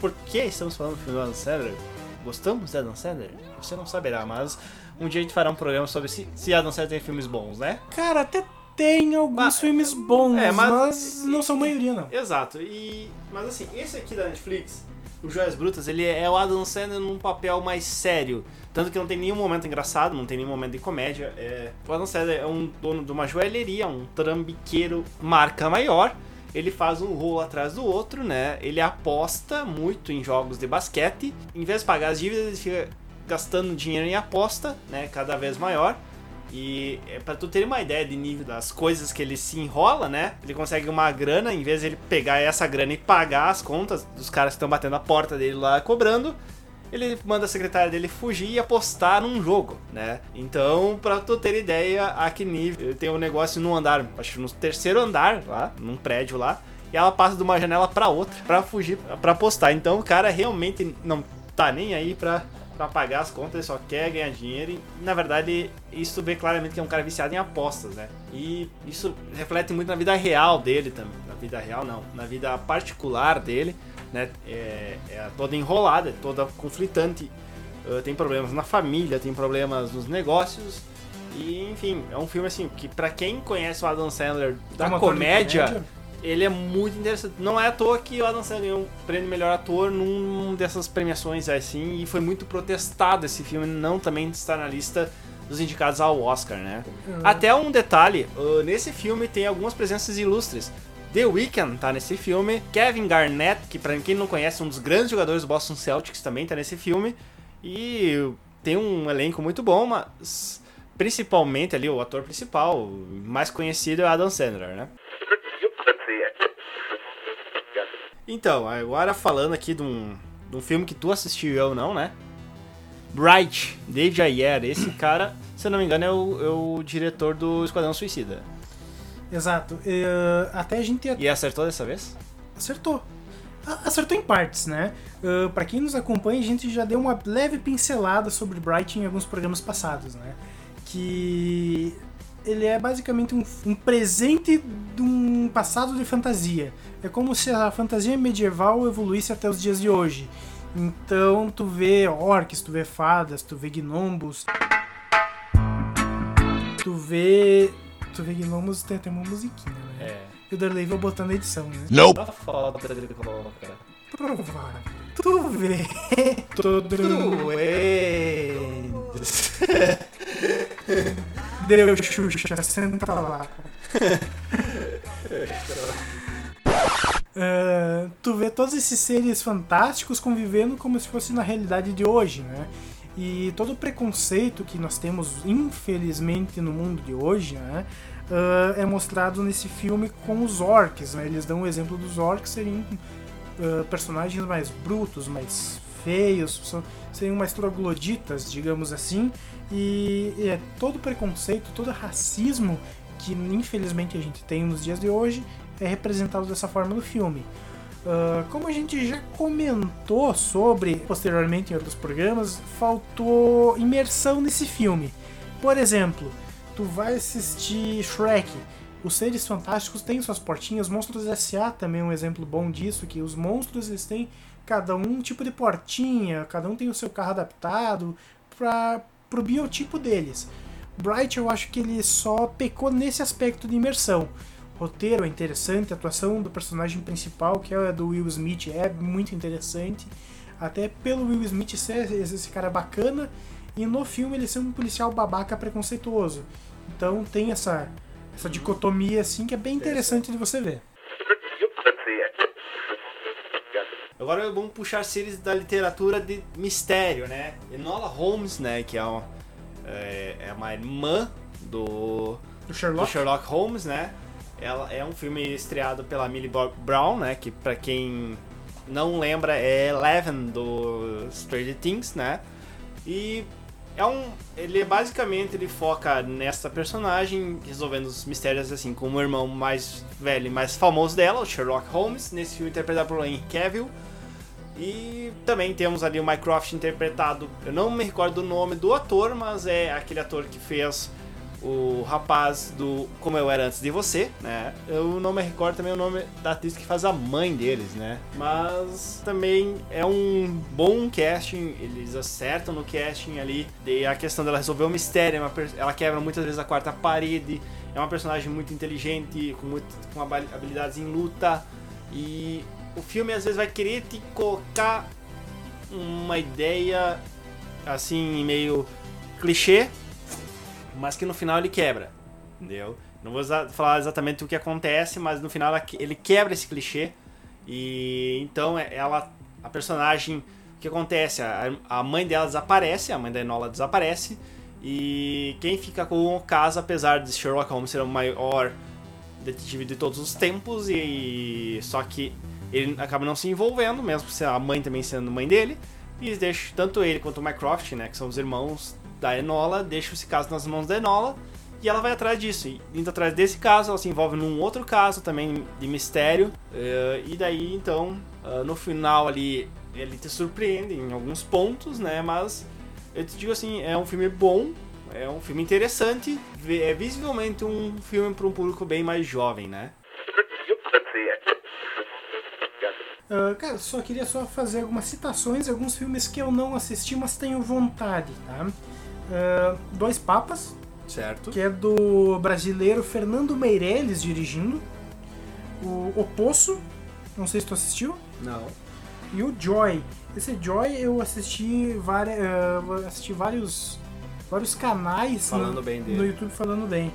Por que estamos falando do filme do Adam Sandler? Gostamos de Adam Sandler? Você não saberá, mas um dia a gente fará um programa sobre se, se Adam Sandler tem filmes bons, né? Cara, até tem alguns Mas- filmes bons, é, mas- mas, não são maioria, não. Exato. E mas assim, esse aqui da Netflix, o Joias Brutas, ele é o Adam Sandler num papel mais sério. Tanto que não tem nenhum momento engraçado, não tem nenhum momento de comédia. É... O Adam Sandler é um dono de uma joalheria, um trambiqueiro marca maior. Ele faz um rolo atrás do outro, né? Ele aposta muito em jogos de basquete. Em vez de pagar as dívidas, ele fica gastando dinheiro em aposta, né? Cada vez maior. E é, pra tu ter uma ideia de nível das coisas que ele se enrola, né? Ele consegue uma grana, em vez de ele pegar essa grana e pagar as contas dos caras que estão batendo a porta dele lá cobrando, ele manda a secretária dele fugir e apostar num jogo, né? Então, pra tu ter ideia a ele tem um negócio no andar, acho no terceiro andar lá, num prédio lá, e ela passa de uma janela pra outra pra fugir, pra apostar. Então, o cara realmente não tá nem aí pra, pra pagar as contas, ele só quer ganhar dinheiro e, na verdade, isso vê claramente que é um cara viciado em apostas, né? E isso reflete muito na vida real dele também. Na vida real, não. Na vida particular dele, né? É, é toda enrolada, é toda conflitante. Uh, tem problemas na família, tem problemas nos negócios. E, enfim, é um filme assim que pra quem conhece o Adam Sandler da de comédia, comédia. ele é muito interessante. Não é à toa que o Adam Sandler ganhou um prêmio melhor ator num dessas premiações assim, e foi muito protestado esse filme não também está na lista dos indicados ao Oscar, né? Até um detalhe, uh, nesse filme tem algumas presenças ilustres. The Weeknd tá nesse filme, Kevin Garnett, que pra quem não conhece, um dos grandes jogadores do Boston Celtics também tá nesse filme, e tem um elenco muito bom, mas principalmente ali o ator principal, mais conhecido é Adam Sandler, né? Então, agora falando aqui de um, de um filme que tu assistiu e eu não, né? Bright, David Ayer. Esse cara, se eu não me engano, é o, é o diretor do Esquadrão Suicida. Exato. Eh, até a gente E acertou dessa vez? acertou. Acertou em partes, né? Uh, para quem nos acompanha, a gente já deu uma leve pincelada sobre Bright em alguns programas passados, né? Que ele é basicamente um, um presente de um passado de fantasia. É como se a fantasia medieval evoluísse até os dias de hoje. Então tu vê orcs, tu vê fadas, tu vê gnombos, tu vê. Tu vê gnomos, tem até uma musiquinha, né? É. E o Darley vai botar na edição, né? Da foto dele coloca. Provável. Tu vê. Todo Deu Xuxa, senta lá. Ah, tu vê todos esses seres fantásticos convivendo como se fosse na realidade de hoje, né? E todo o preconceito que nós temos, infelizmente, no mundo de hoje, né? ah, é mostrado nesse filme com os orcs, né? Eles dão o exemplo dos orcs seriam ah, personagens mais brutos, mais feios, são- seriam mais trogloditas, digamos assim. E é todo preconceito, todo racismo que infelizmente a gente tem nos dias de hoje é representado dessa forma no filme. Ah, como a gente já comentou sobre posteriormente em outros programas, faltou imersão nesse filme. Por exemplo, tu vai assistir Shrek os seres fantásticos têm suas portinhas, Monstros S.A. também é um exemplo bom disso, que os monstros eles têm cada um tipo de portinha, cada um tem o seu carro adaptado para pro biotipo deles. Bright eu acho que ele só pecou nesse aspecto de imersão. Roteiro é interessante, a atuação do personagem principal, que é do Will Smith, é muito interessante. Até pelo Will Smith ser esse cara bacana, e no filme ele ser um policial babaca preconceituoso. Então tem essa, essa dicotomia assim que é bem interessante de você ver. Agora vamos puxar séries da literatura de mistério, né? Enola Holmes, né? Que é uma, é, é uma irmã do, Do Sherlock? do Sherlock Holmes, né? Ela é um filme estreado pela Millie Bob Brown, né? Que pra quem não lembra é Eleven do Stranger Things, né? E é um, ele é basicamente ele foca nessa personagem resolvendo os mistérios assim, como o irmão mais velho e mais famoso dela, o Sherlock Holmes, nesse filme interpretado por Henry Cavill. E também temos ali o Mycroft interpretado, eu não me recordo do nome do ator, mas é aquele ator que fez o rapaz do Como Eu Era Antes de Você, né? Eu não me recordo também o nome da atriz que faz a mãe deles, né? Mas também é um bom casting, eles acertam no casting ali. A questão dela resolver o mistério, é ela quebra muitas vezes a quarta parede, é uma personagem muito inteligente, com, muito, com habili- habilidades em luta. E o filme às vezes vai querer te colocar uma ideia assim, meio clichê, mas que no final ele quebra, entendeu? Não vou falar exatamente o que acontece, mas no final ele quebra esse clichê e então é- ela, a personagem, o que acontece? A, mãe dela desaparece, a mãe da Enola desaparece e quem fica com o caso, apesar de Sherlock Holmes ser o maior detetive de todos os tempos e só que ele acaba não se envolvendo, mesmo a mãe também sendo mãe dele, e deixa tanto ele quanto o Mycroft, né, que são os irmãos da Enola, deixam esse caso nas mãos da Enola e ela vai atrás disso. E indo atrás desse caso, ela se envolve num outro caso também de mistério, eh, e daí então, ah, no final ali, ele te surpreende em alguns pontos, né, mas eu te digo assim, é um filme bom, é um filme interessante, é visivelmente um filme para um público bem mais jovem, né? Ah, cara, só queria só fazer algumas citações alguns filmes que eu não assisti, mas tenho vontade, tá? Ah, Dois Papas, Certo. que é do brasileiro Fernando Meirelles dirigindo. O, o Poço, não sei se tu assistiu. Não. E o Joy. Esse Joy eu assisti, várias, assisti vários, vários canais Falando no, bem dele. no YouTube falando bem.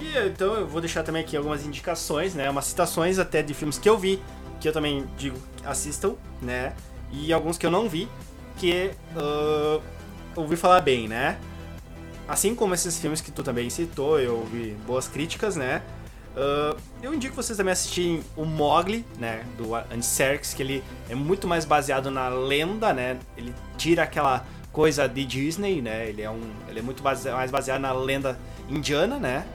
E então eu vou deixar também aqui algumas indicações, né? Umas citações até de filmes que eu vi, que eu também digo assistam, né? E alguns que eu não vi, que ah, ouvi falar bem, né? Assim como esses filmes que tu também citou, eu ouvi boas críticas, né? Ah, eu indico vocês também assistirem o Mogli, né? Do Andy Serkis, que ele é muito mais baseado na lenda, né? Ele tira aquela coisa de Disney, né? Ele é, um, ele é muito mais baseado na lenda indiana, né?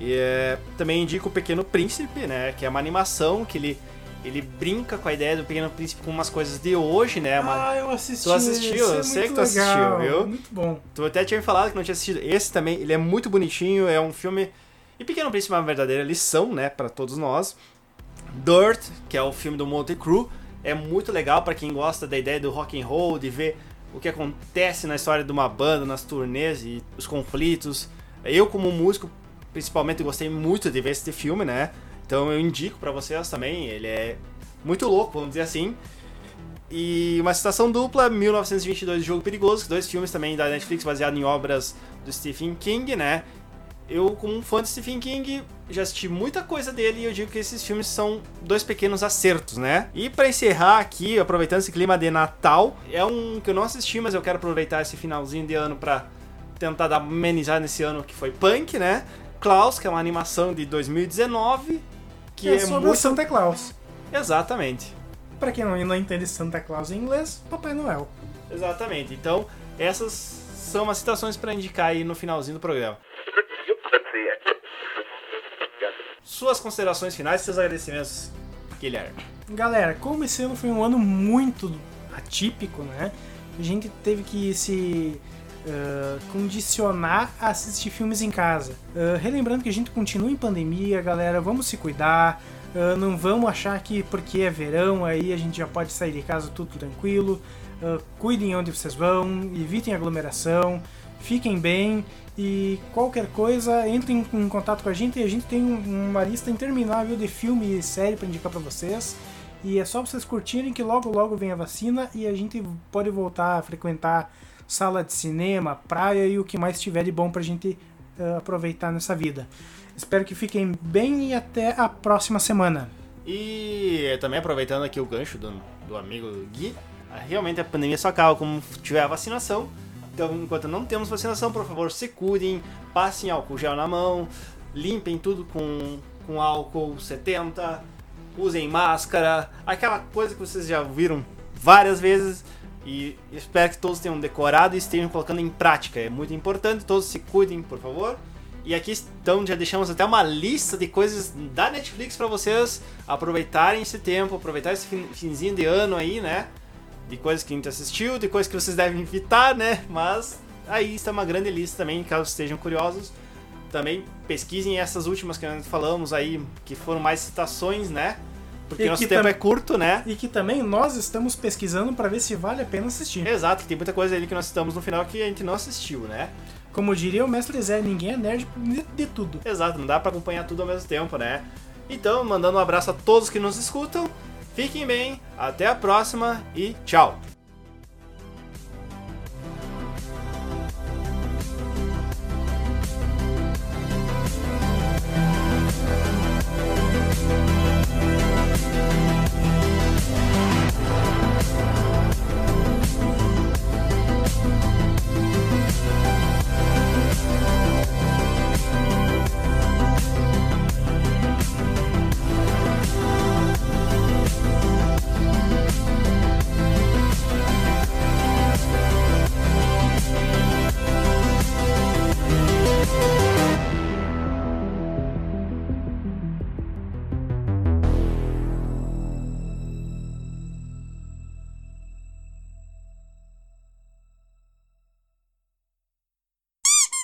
E é, também indico o Pequeno Príncipe, né? Que é uma animação que ele, ele brinca com a ideia do Pequeno Príncipe com umas coisas de hoje, né? Uma- Ah, eu assisti. Tu assistiu? esse, é Eu sei que tu assistiu, legal, viu? Muito bom. Tu até tinha me falado que não tinha assistido. Esse também, ele é muito bonitinho, é um filme. E Pequeno Príncipe é uma verdadeira lição, né, para todos nós. Dirt, que é o filme do Motley Crue, é muito legal para quem gosta da ideia do rock and roll, de ver o que acontece na história de uma banda, nas turnês e os conflitos. Eu como músico, principalmente gostei muito de ver esse filme, né? Então eu indico para vocês também, ele é muito louco, vamos dizer assim. E uma citação dupla, 1922 Jogo Perigoso, dois filmes também da Netflix baseados em obras do Stephen King, né? Eu, como um fã de Stephen King, já assisti muita coisa dele e eu digo que esses filmes são dois pequenos acertos, né? E pra encerrar aqui, aproveitando esse clima de Natal, é um que eu não assisti, mas eu quero aproveitar esse finalzinho de ano pra tentar dar uma amenizada nesse ano que foi Punk, né? Klaus, que é uma animação de 2019, que é, é, sobre o muito... Santa Claus. Exatamente. Pra quem não, não entende Santa Claus em inglês, Papai Noel. Exatamente. Então, essas são as citações para indicar aí no finalzinho do programa. Suas considerações finais e seus agradecimentos, Guilherme. Galera, como esse ano foi um ano muito atípico, né? A gente teve que se uh, condicionar a assistir filmes em casa. Uh, relembrando que a gente continua em pandemia, galera, vamos se cuidar. Uh, não vamos achar que porque é verão aí a gente já pode sair de casa tudo tranquilo. cuidem onde vocês vão, evitem aglomeração, fiquem bem e qualquer coisa entrem em contato com a gente. A gente tem uma lista interminável de filme e série para indicar para vocês. E é só vocês curtirem que logo logo vem a vacina e a gente pode voltar a frequentar sala de cinema, praia e o que mais tiver de bom pra gente uh, aproveitar nessa vida. Espero que fiquem bem e até a próxima semana. E também aproveitando aqui o gancho do, do amigo Gui, realmente a pandemia só acaba como tiver a vacinação. Então, enquanto não temos vacinação, por favor, se cuidem, passem álcool gel na mão, limpem tudo com, com álcool 70, usem máscara, aquela coisa que vocês já viram várias vezes e espero que todos tenham decorado e estejam colocando em prática. É muito importante, todos se cuidem, por favor. E aqui então já deixamos até uma lista de coisas da Netflix para vocês aproveitarem esse tempo, aproveitar esse finzinho de ano aí, né? De coisas que a gente assistiu, de coisas que vocês devem evitar, né? Mas aí está uma grande lista também, caso estejam curiosos. Também pesquisem essas últimas que nós falamos aí, que foram mais citações, né? Porque e nosso tempo é curto, né? E que também nós estamos pesquisando para ver se vale a pena assistir. Exato, que tem muita coisa ali que nós estamos no final que a gente não assistiu, né? Como diria o mestre Zé, ninguém é nerd de tudo. Exato, não dá para acompanhar tudo ao mesmo tempo, né? Então, mandando um abraço a todos que nos escutam. Fiquem bem, até a próxima e tchau!